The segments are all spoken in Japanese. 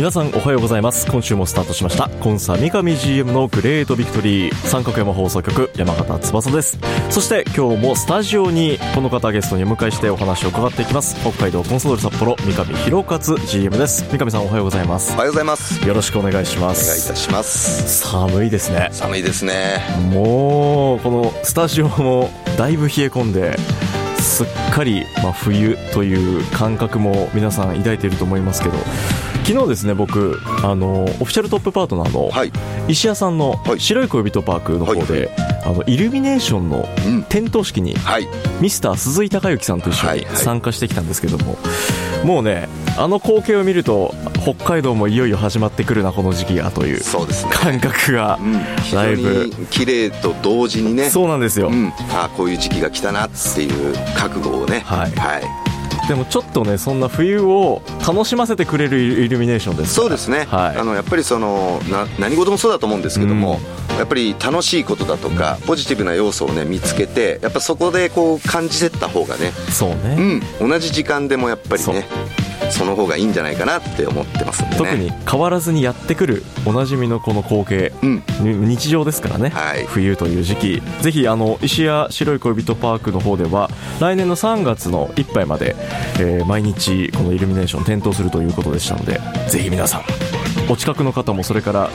皆さんおはようございます。今週もスタートしました。コンサ三上 GM のグレートビクトリー。三角山放送局山形翼です。そして今日もスタジオにこの方ゲストにお迎えしてお話を伺っていきます。北海道コンソドル札幌三上弘勝 GM です。三上さんおはようございます。おはようございます。よろしくお願いしまお願いいすたします。寒いですね。寒いですね。もうこのスタジオもだいぶ冷え込んですっかり、まあ、冬という感覚も皆さん抱いていると思いますけど昨日ですね僕あのオフィシャルトップパートナーのはい。石屋さんのはい。白い恋人パークの方で、はい。あのイルミネーションのうん。点灯式にはい。ミスター鈴井孝之さんと一緒に参加してきたんですけども、もうねあの光景を見ると北海道もいよいよ始まってくるなこの時期がという感覚がだいぶに綺麗と同時にね。そうなんですよ、うん。あこういう時期が来たなっていう覚悟をね。はい。はいでもちょっとねそんな冬を楽しませてくれるイルミネーションですそうですね、はい。あのやっぱりそのな何事もそうだと思うんですけども、やっぱり楽しいことだとかポジティブな要素をね見つけてやっぱそこでこう感じてった方がね、そうね、うん、同じ時間でもやっぱりねその方がいいんじゃないかなって思ってますね。特に変わらずにやってくるおなじみのこの光景。うん。に日常ですからね、はい。冬という時期。ぜひあの石屋白い恋人パークの方では来年の3月のいっぱいまで、えー毎日このイルミネーション点灯するということでしたのでぜひ皆さんお近くの方もそれから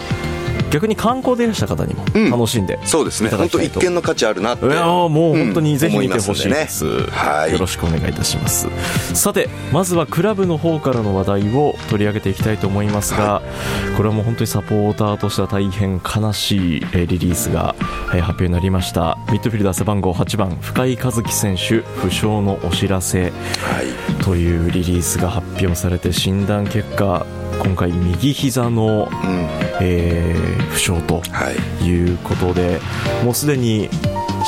逆に観光でいらした方にもうん。楽しんで、そうですね。本当一見の価値あるなっていやーもう本当にぜひ見てほしいでうんす、思いますんでねはい。よろしくお願いいたします。さてまずはクラブの方からの話題を取り上げていきたいと思いますが、これはもう本当にサポーターとしては大変悲しいえーリリースがえー発表になりました。ミッドフィルダー背番号8番深井一樹選手負傷のお知らせはい。というリリースが発表されて診断結果今回右膝の、うん。えー負傷とはいいうことでもうすでに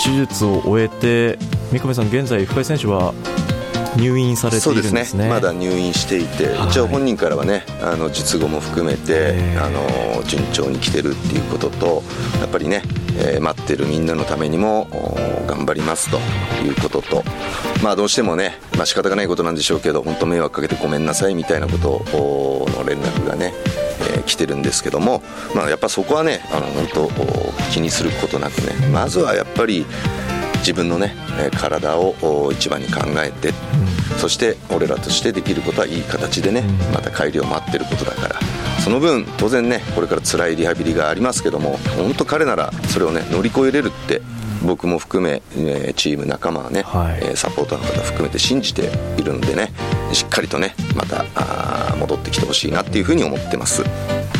手術を終えて三上さん、現在、深井選手は入院されてそいうるんですね。ですね。まだ入院していて、はい。一応本人からはねあの術後も含めて、えー。あの順調に来てるっていうこととやっぱりね、えー待ってるみんなのためにも頑張りますということと。まあどうしてもね、まあ仕方がないことなんでしょうけど本当迷惑かけてごめんなさいみたいなことの連絡がね、えー来てるんですけども、まあ、やっぱそこはねあの本当気にすることなくね。まずはやっぱり自分のねえー体をお一番に考えてそして俺らとしてできることはいい形でねうん。また帰りを待ってることだから。その分当然ねこれから辛いリハビリがありますけども本当彼ならそれをね乗り越えれるって僕も含めえーチーム仲間はね、はい。えーサポーターの方含めて信じているのでねしっかりとねまた戻ってきてほしいなっていうふうに思ってます。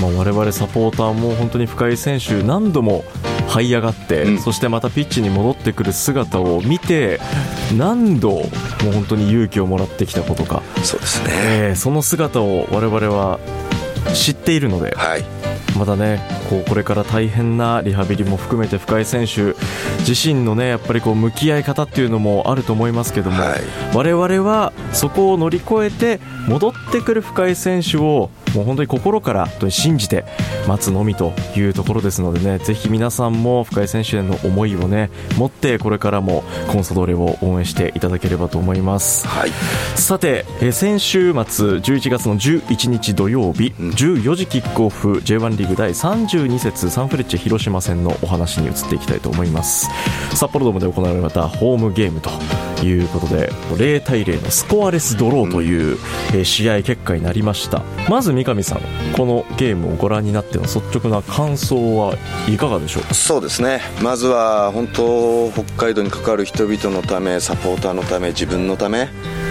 まあ、我々サポーターも本当に深井選手何度も這い上がって、うん。そしてまたピッチに戻ってくる姿を見て何度もう本当に勇気をもらってきたことか、そうですね。えーその姿を我々は知っているのではい。またねこうこれから大変なリハビリも含めて深井選手自身のねやっぱりこう向き合い方っていうのもあると思いますけども、はい。我々はそこを乗り越えて戻ってくる深井選手をもう本当に心から本当に信じて待つのみというところですのでねぜひ皆さんも深井選手への思いをね持ってこれからもコンソドーレを応援していただければと思います。はい。さて、えー先週末11月の11日土曜日、うん。14時キックオフ J1 リーグ第32節サンフレッチェ広島戦のお話に移っていきたいと思います。札幌ドームで行われたホームゲームということで0対0のスコアレスドローという、え試合結果になりました。まず三上さんこのゲームをご覧になっての率直な感想はいかがでしょうか？そうですね。まずは本当北海道に関わる人々のためサポーターのため自分のため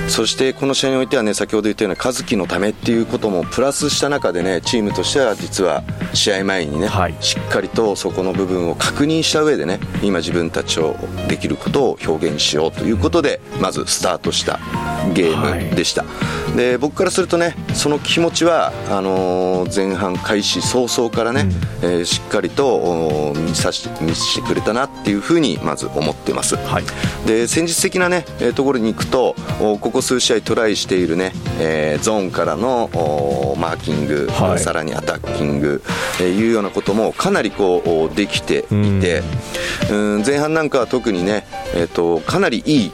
そしてこの試合においてはね先ほど言ったような和樹のためっていうこともプラスした中でねチームとしては実は試合前にね、はい、しっかりとそこの部分を確認した上でね今自分たちをできることを表現しようということでまずスタートしたゲームでした、はい、で僕からするとねその気持ちはあのー、前半開始早々からね、うん、えー、しっかりと見さし見せてくれたなっていうふうにまず思ってます、はい、で戦術的なねところに行くとここ数試合トライしているね、えー、ゾーンからのマーキング、はい、さらにアタッキング、えー、いうようなこともかなりこうできていて、うん、前半なんかは特にね、えーと、かなりいい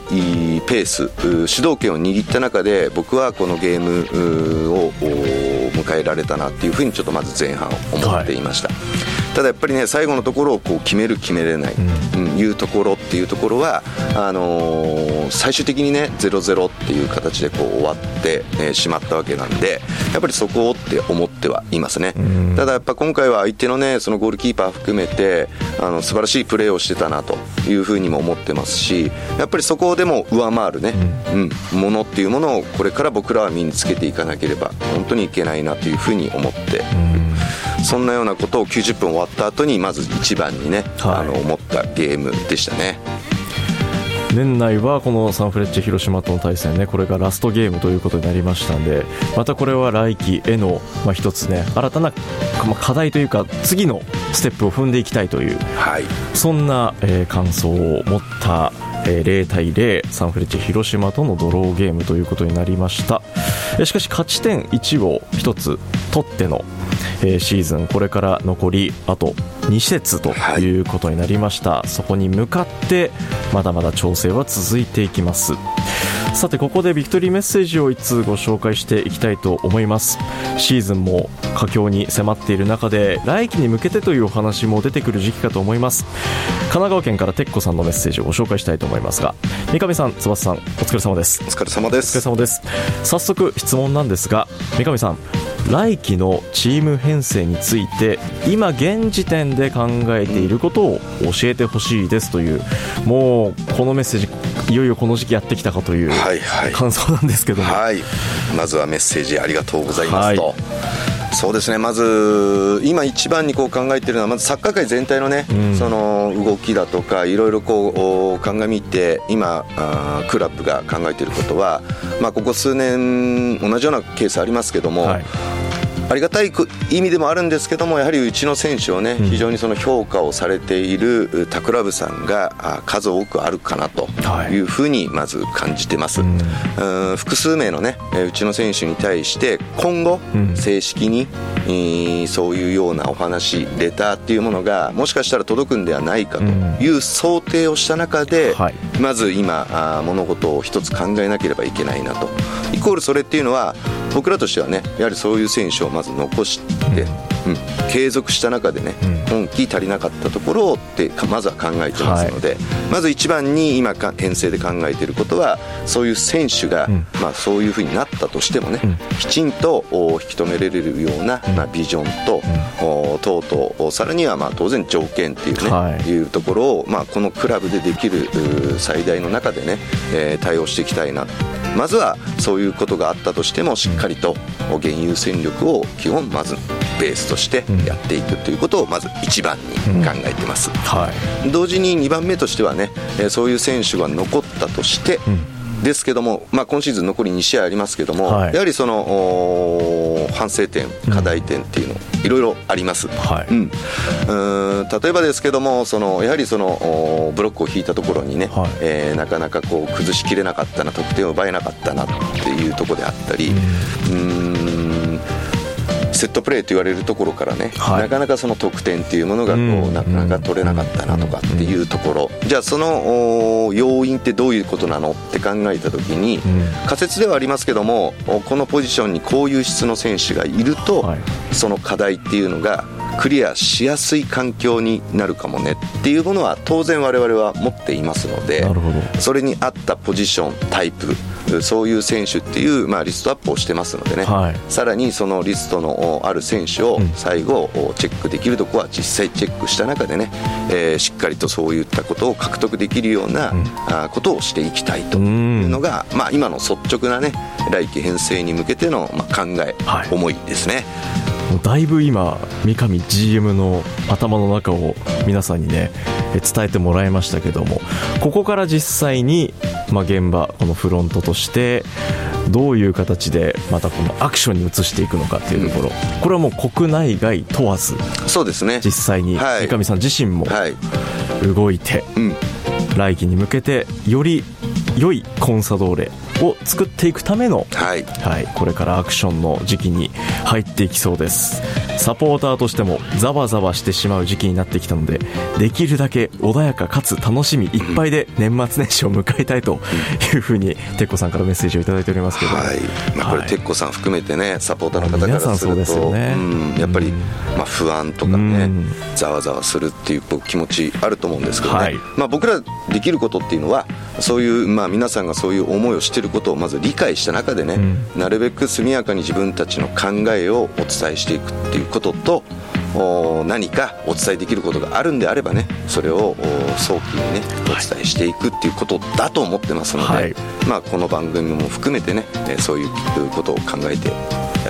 ペース主導権を握った中で僕はこのゲームを迎えられたなっていうふうにちょっとまず前半思っていました。はいただやっぱりね最後のところをこう決める決めれない、うん、いうところっていうところはあのー、最終的にね0-0っていう形でこう終わって、えー、しまったわけなんでやっぱりそこをって思ってはいますね、うん、ただやっぱ今回は相手のねそのゴールキーパー含めてあの素晴らしいプレーをしてたなというふうにも思ってますしやっぱりそこでも上回るね、うん、うん、ものっていうものをこれから僕らは身につけていかなければ本当にいけないなというふうに思って、そんなようなことを90分終わった後にまず一番にね、はい、あの思ったゲームでしたね。年内はこのサンフレッチェ広島との対戦ねこれがラストゲームということになりましたんでまたこれは来季への、まあ、一つね新たな、まあ、課題というか次のステップを踏んでいきたいという、はい、そんな、えー、感想を持ったえー、0対0サンフレッチェ広島とのドローゲームということになりました。しかし勝ち点1を1つ取ってのえー、シーズンこれから残りあと2節とい。うことになりました、はい、そこに向かってまだまだ調整は続いていきます。さてここでビクトリーメッセージを1通ご紹介していきたいと思います。シーズンも佳境に迫っている中で来季に向けてというお話も出てくる時期かと思います。神奈川県からてっこさんのメッセージをご紹介したいと思いますが三上さん翼さんお疲れ様です。お疲れ様です。お疲れ様です。早速質問なんですが三上さん来季のチーム編成について今現時点で考えていることを教えてほしいですというもうこのメッセージいよいよこの時期やってきたかという感想なんですけども、はい、はい、まずはメッセージありがとうございますと。はいそうですね。まず今一番にこう考えているのはまずサッカー界全体のね、うん、その動きだとかいろいろこう鑑みて今あクラブが考えていることは、まあ、ここ数年同じようなケースありますけども、はいありがたい意味でもあるんですけどもやはりうちの選手をね、非常にその評価をされている他クラブさんが数多くあるかなとい。うふうにまず感じてます、はい、複数名のねうちの選手に対して今後正式に、うん、そういうようなお話レターっていうものがもしかしたら届くんではないかという想定をした中で、はい、まず今物事を一つ考えなければいけないなと。イコールそれっていうのは僕らとしてはねやはりそういう選手をまず残して、うん、継続した中でね、今季足りなかったところをってまずは考えてますので、はい、まず一番に今編成で考えていることはそういう選手が、うん、まあ、そういうふうになったとしてもね、うん、きちんと引き止められるような、まあ、ビジョンと、等々さらにはまあ当然条件っていうね、はい、いうところを、まあ、このクラブでできる最大の中でね、えー、対応していきたいなまずはそういうことがあったとしてもしっかりと現有戦力を基本まずベースとしてやっていくということをまず一番に考えてます、うん。はい、同時に2番目としてはねそういう選手が残ったとして、ですけども、まあ、今シーズン残り2試合ありますけども、はい、やはりその反省点、課題点っていうの、いろいろあります、はい、うん、うん例えばですけども、そのやはりそのブロックを引いたところにね、はい、えー、なかなかこう崩しきれなかったな、得点を奪えなかったなっていうところであったり、うんセットプレーと言われるところからね、はい、なかなかその得点っていうものがこうなかなか取れなかったなとかっていうところ、じゃあその要因ってどういうことなのって考えた時に、仮説ではありますけどもこのポジションにこういう質の選手がいると、その課題っていうのがクリアしやすい環境になるかもねっていうものは当然我々は持っていますのでそれに合ったポジションタイプそういう選手っていう、まあ、リストアップをしてますのでね、はい。さらにそのリストのある選手を最後チェックできるところは実際チェックした中でね、えーしっかりとそういったことを獲得できるような、あことをしていきたいというのが、まあ、今の率直なね来季編成に向けての、まあ、考え、はい。思いですね。だいぶ今三上 GM の頭の中を皆さんにねえ伝えてもらいましたけどもここから実際に、まあ、現場このフロントとしてどういう形でまたこのアクションに移していくのかっていうところ、これはもう国内外問わずそうですね。実際にはい。三上さん自身もはい。動いてうん。来季に向けてより良いコンサドーレを作っていくためのはい。はい、これからアクションの時期に入っていきそうです。サポーターとしてもざわざわしてしまう時期になってきたのでできるだけ穏やかかつ楽しみいっぱいで年末年始を迎えたいというふうにてっこさんからメッセージをいただいておりますけど、はい。まあ、これ、はい。鉄子さん含めてね、サポーターの方からすすると、よね。うん。やっぱり、うん。まあ、不安とかうねん、ざわざわするっていう気持ちあると思うんですけどね、はい。まあ、僕らできることっていうのは、そういう、まあ、皆さんがそういう思いをしていることをまず理解した中でね、なるべく速やかに自分たちの考えをお伝えしていくっていうことと、お何かお伝えできることがあるんであればねそれをお早期にねお伝えしていくっていうことだと思ってますので、はい。まあ、この番組も含めてねえーそういうことを考えてや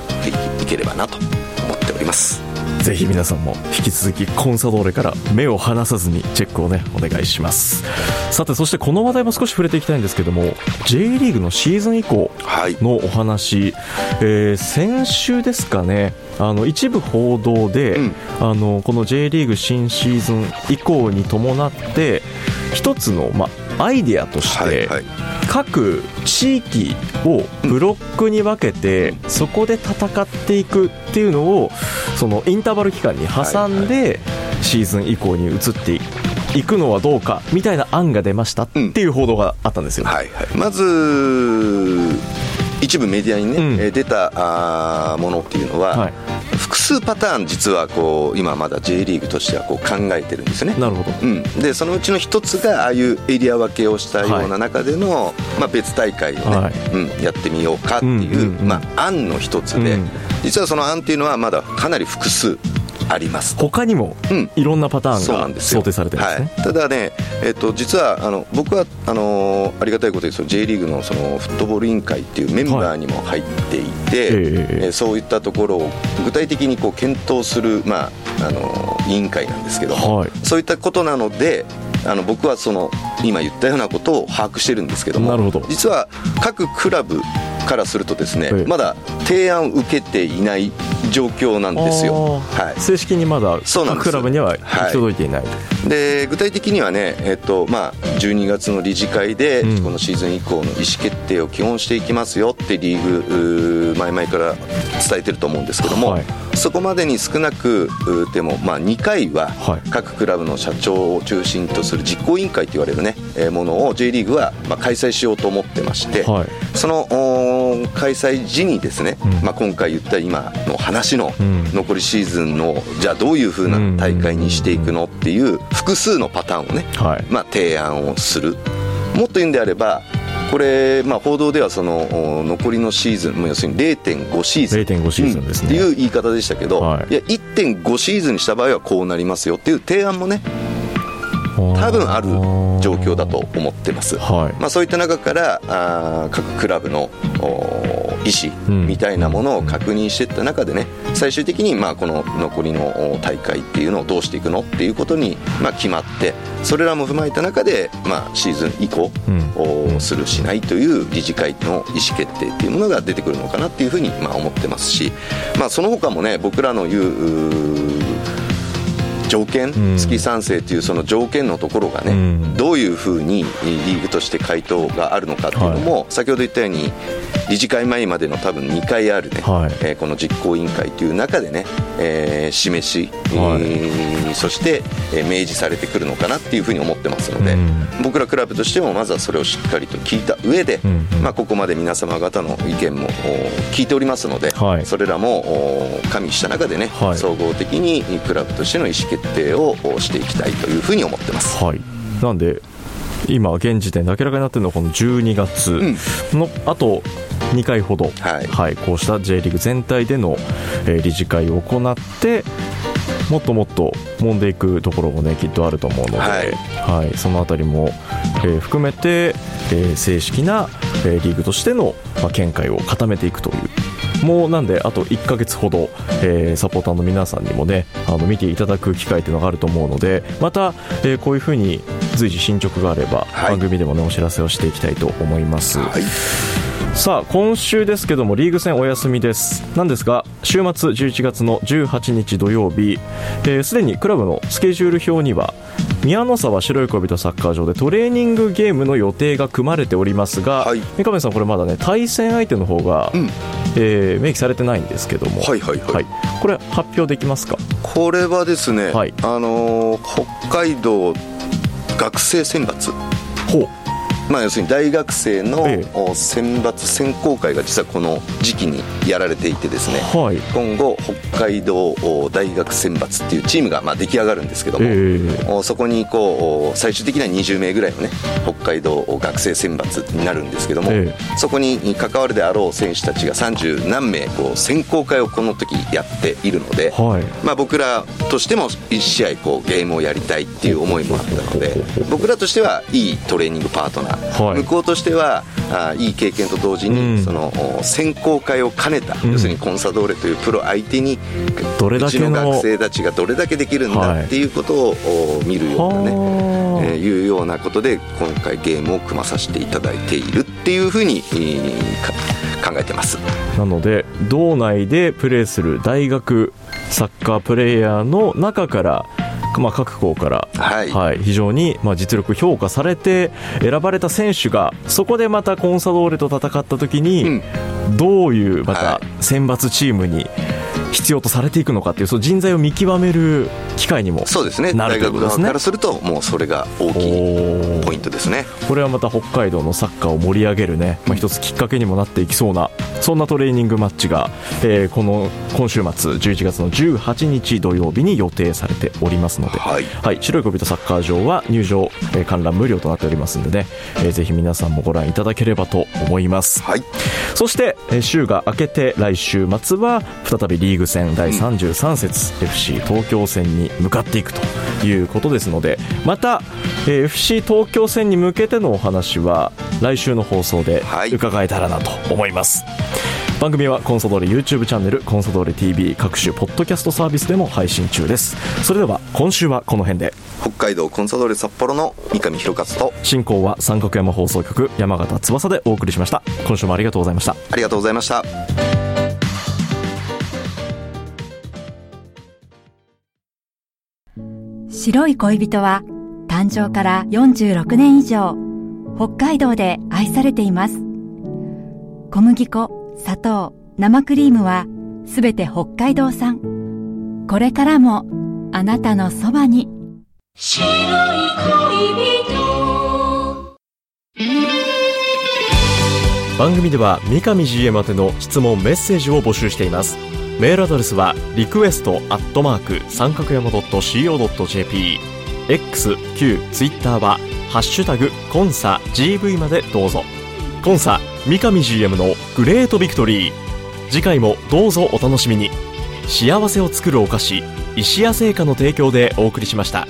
っていければなと思っておりますぜひ皆さんも引き続きコンサドーレから目を離さずにチェックをねお願いします。さてそしてこの話題も少し触れていきたいんですけども J リーグのシーズン以降はいのお話、えー先週ですかねあの一部報道で、うん。あのこの J リーグ新シーズン以降に伴って一つの、ま、アイデアとして、各地域をブロックに分けて、そこで戦っていくっていうのをそのインターバル期間に挟んで、シーズン以降に移っていくのはどうかみたいな案が出ましたっていう報道があったんですよ、はいはい、まず一部メディアにね、うん。えー出たあーものっていうのは、はい。複数パターン実はこう今まだ J リーグとしてはこう考えてるんですよね。なるほど。うん、でそのうちの一つがああいうエリア分けをしたような中での、まあ、別大会をね、はい。うん、やってみようかっていう,、うんうんうんまあ、案の一つで、うん。実はその案っていうのはまだかなり複数あります。他にもうん。いろんなパターンがんですよ。想定されてるんですね、はい、ただね、えっと実はあの僕はあのありがたいことにその J リーグのそのフットボール委員会っていうメンバーにも入っていて、ええ。えーそういったところを具体的にこう検討する、まあ、あの委員会なんですけども、はい。そういったことなのであの僕はその今言ったようなことを把握してるんですけどもなるほど。実は各クラブからするとですね、ええ。まだ提案を受けていない状況なんですよ。はい。正式にまだクラブには行き届いていない、で具体的にはね、えっとまあ、12月の理事会で、うん。このシーズン以降の意思決定を基本していきますよってリーグ前々から伝えてると思うんですけども、はいそこまでに少なくうでも、まあ、2回ははい。各クラブの社長を中心とする実行委員会と言われる、ねえーものを J リーグは、まあ、開催しようと思ってまして、はい。その開催時にですね、うん。まあ、今回言った今の話のうん。残りシーズンのじゃあどういう風な大会にしていくのっていう複数のパターンをね、はい。まあ、提案をする。もっと言うんであればこれ、まあ、報道ではそのお残りのシーズン要するに0.5シーズン。0.5シーズンですね。うんっていう言い方でしたけど、はい。い、や1.5シーズンにした場合はこうなりますよっていう提案もね多分ある状況だと思ってます。はい。まあ、そういった中からあー各クラブのお意うん。思みたいなものを確認していった中でね最終的にまあこの残りのお大会っていうのをどうしていくのっていうことにまあ決まってそれらも踏まえた中でまあシーズン以降うん。おするしないという理事会の意思決定っていうものが出てくるのかなっていうふうにまあ思ってますしまあその他もね僕らの言う条件、うん。月賛成というその条件のところがね、うん。どういうふうにリーグとして回答があるのかっていうのも、先ほど言ったように理事会前までの多分2回あるね、はい。えーこの実行委員会という中でね、えー示し、はい。えーそして、えー明示されてくるのかなっていうふうに思ってますので、うん。僕らクラブとしてもまずはそれをしっかりと聞いた上で、うんうん。まあ、ここまで皆様方の意見もお聞いておりますので、はい。それらもお加味した中でね、はい。総合的にクラブとしての意思決定をおしていきたいというふうに思ってます。はい、なんで今現時点で明らかになっているのはこの12月のあと2回ほど、はい。こうした J リーグ全体での、えー理事会を行ってもっともっと揉んでいくところもねきっとあると思うので、はい。はい。そのあたりも、えー含めて、えー正式な、えーリーグとしての、まあ、見解を固めていくというもうなんであと1ヶ月ほど、えーサポーターの皆さんにもねあの見ていただく機会というのがあると思うのでまた、えーこういうふうに随時進捗があれば、はい。番組でもねお知らせをしていきたいと思います。はい。さあ今週ですけどもリーグ戦お休みです。なんですが週末11月の18日土曜日すで、既にクラブのスケジュール表には宮の沢白い恋人サッカー場でトレーニングゲームの予定が組まれておりますが、はい。三上さんこれまだね対戦相手の方が、うん。えー明記されてないんですけどもはいはいはい。これ発表できますか？これはですね、はい。あのー北海道学生選抜。ほうまあ、要するに大学生の選抜選考会が実はこの時期にやられていてですね。はい。今後北海道お大学選抜っていうチームがまあ出来上がるんですけども、えーおそこにこうお最終的には20名ぐらいのね北海道学生選抜になるんですけども、えそこに関わるであろう選手たちが30何名こう選考会をこの時やっているので、はい。まあ、僕らとしても1試合こうゲームをやりたいっていう思いもあったので。僕らとしてはいいトレーニングパートナー、はい。向こうとしてはあいい経験と同時に、うん。そのお選考会を兼ねた、うん。要するにコンサドーレというプロ相手にどれだけのうちの学生たちがどれだけできるんだっていうことを、お見るようなね、はあ。えーいうようなことで今回ゲームを組まさせていただいているっていうふうに、えーか考えてます。なので道内でプレーする大学サッカープレーヤーの中から、まあ、各校から、はい。非常に、まあ、実力評価されて選ばれた選手がそこでまたコンサドーレと戦った時に、うん。どういうまはた選抜チームに必要とされていくのかっていうその人材を見極める機会にもそうですね。なるということですね。側からするともうそれが大きいポイントですね。これはまた北海道のサッカーを盛り上げるね、まあ、一つきっかけにもなっていきそうなそんなトレーニングマッチが、えーこの今週末11月の18日土曜日に予定されておりますので、はい。はい、白い小人サッカー場は入場、えー観覧無料となっておりますのでね、えーぜひ皆さんもご覧いただければと思います。はい。そして、えー週が明けて来週末は再びリーグ戦第33節、FC 東京戦に向かっていくということですのでまた、えー FC 東京戦に向けてのお話は来週の放送ではい。伺えたらなと思います、番組はコンソドーレ YouTube チャンネルコンソドーレ TV 各種ポッドキャストサービスでも配信中です。それでは今週はこの辺で。北海道コンサドーレ札幌の三上弘勝と進行は三角山放送局山形翼でお送りしました。今週もありがとうございました。ありがとうございました白い恋人は誕生から46年以上北海道で愛されています。小麦粉砂糖生クリームはすべて北海道産。これからもあなたのそばに。白い恋人。番組では三上 GM 宛ての質問メッセージを募集していますメールアドレスはリクエストアットマーク三角山 .co.jp x q ツイッターはハッシュタグコンサ GV までどうぞ。コンサ三上 GM のグレートビクトリー。次回もどうぞお楽しみに。幸せを作るお菓子石屋製菓の提供でお送りしました。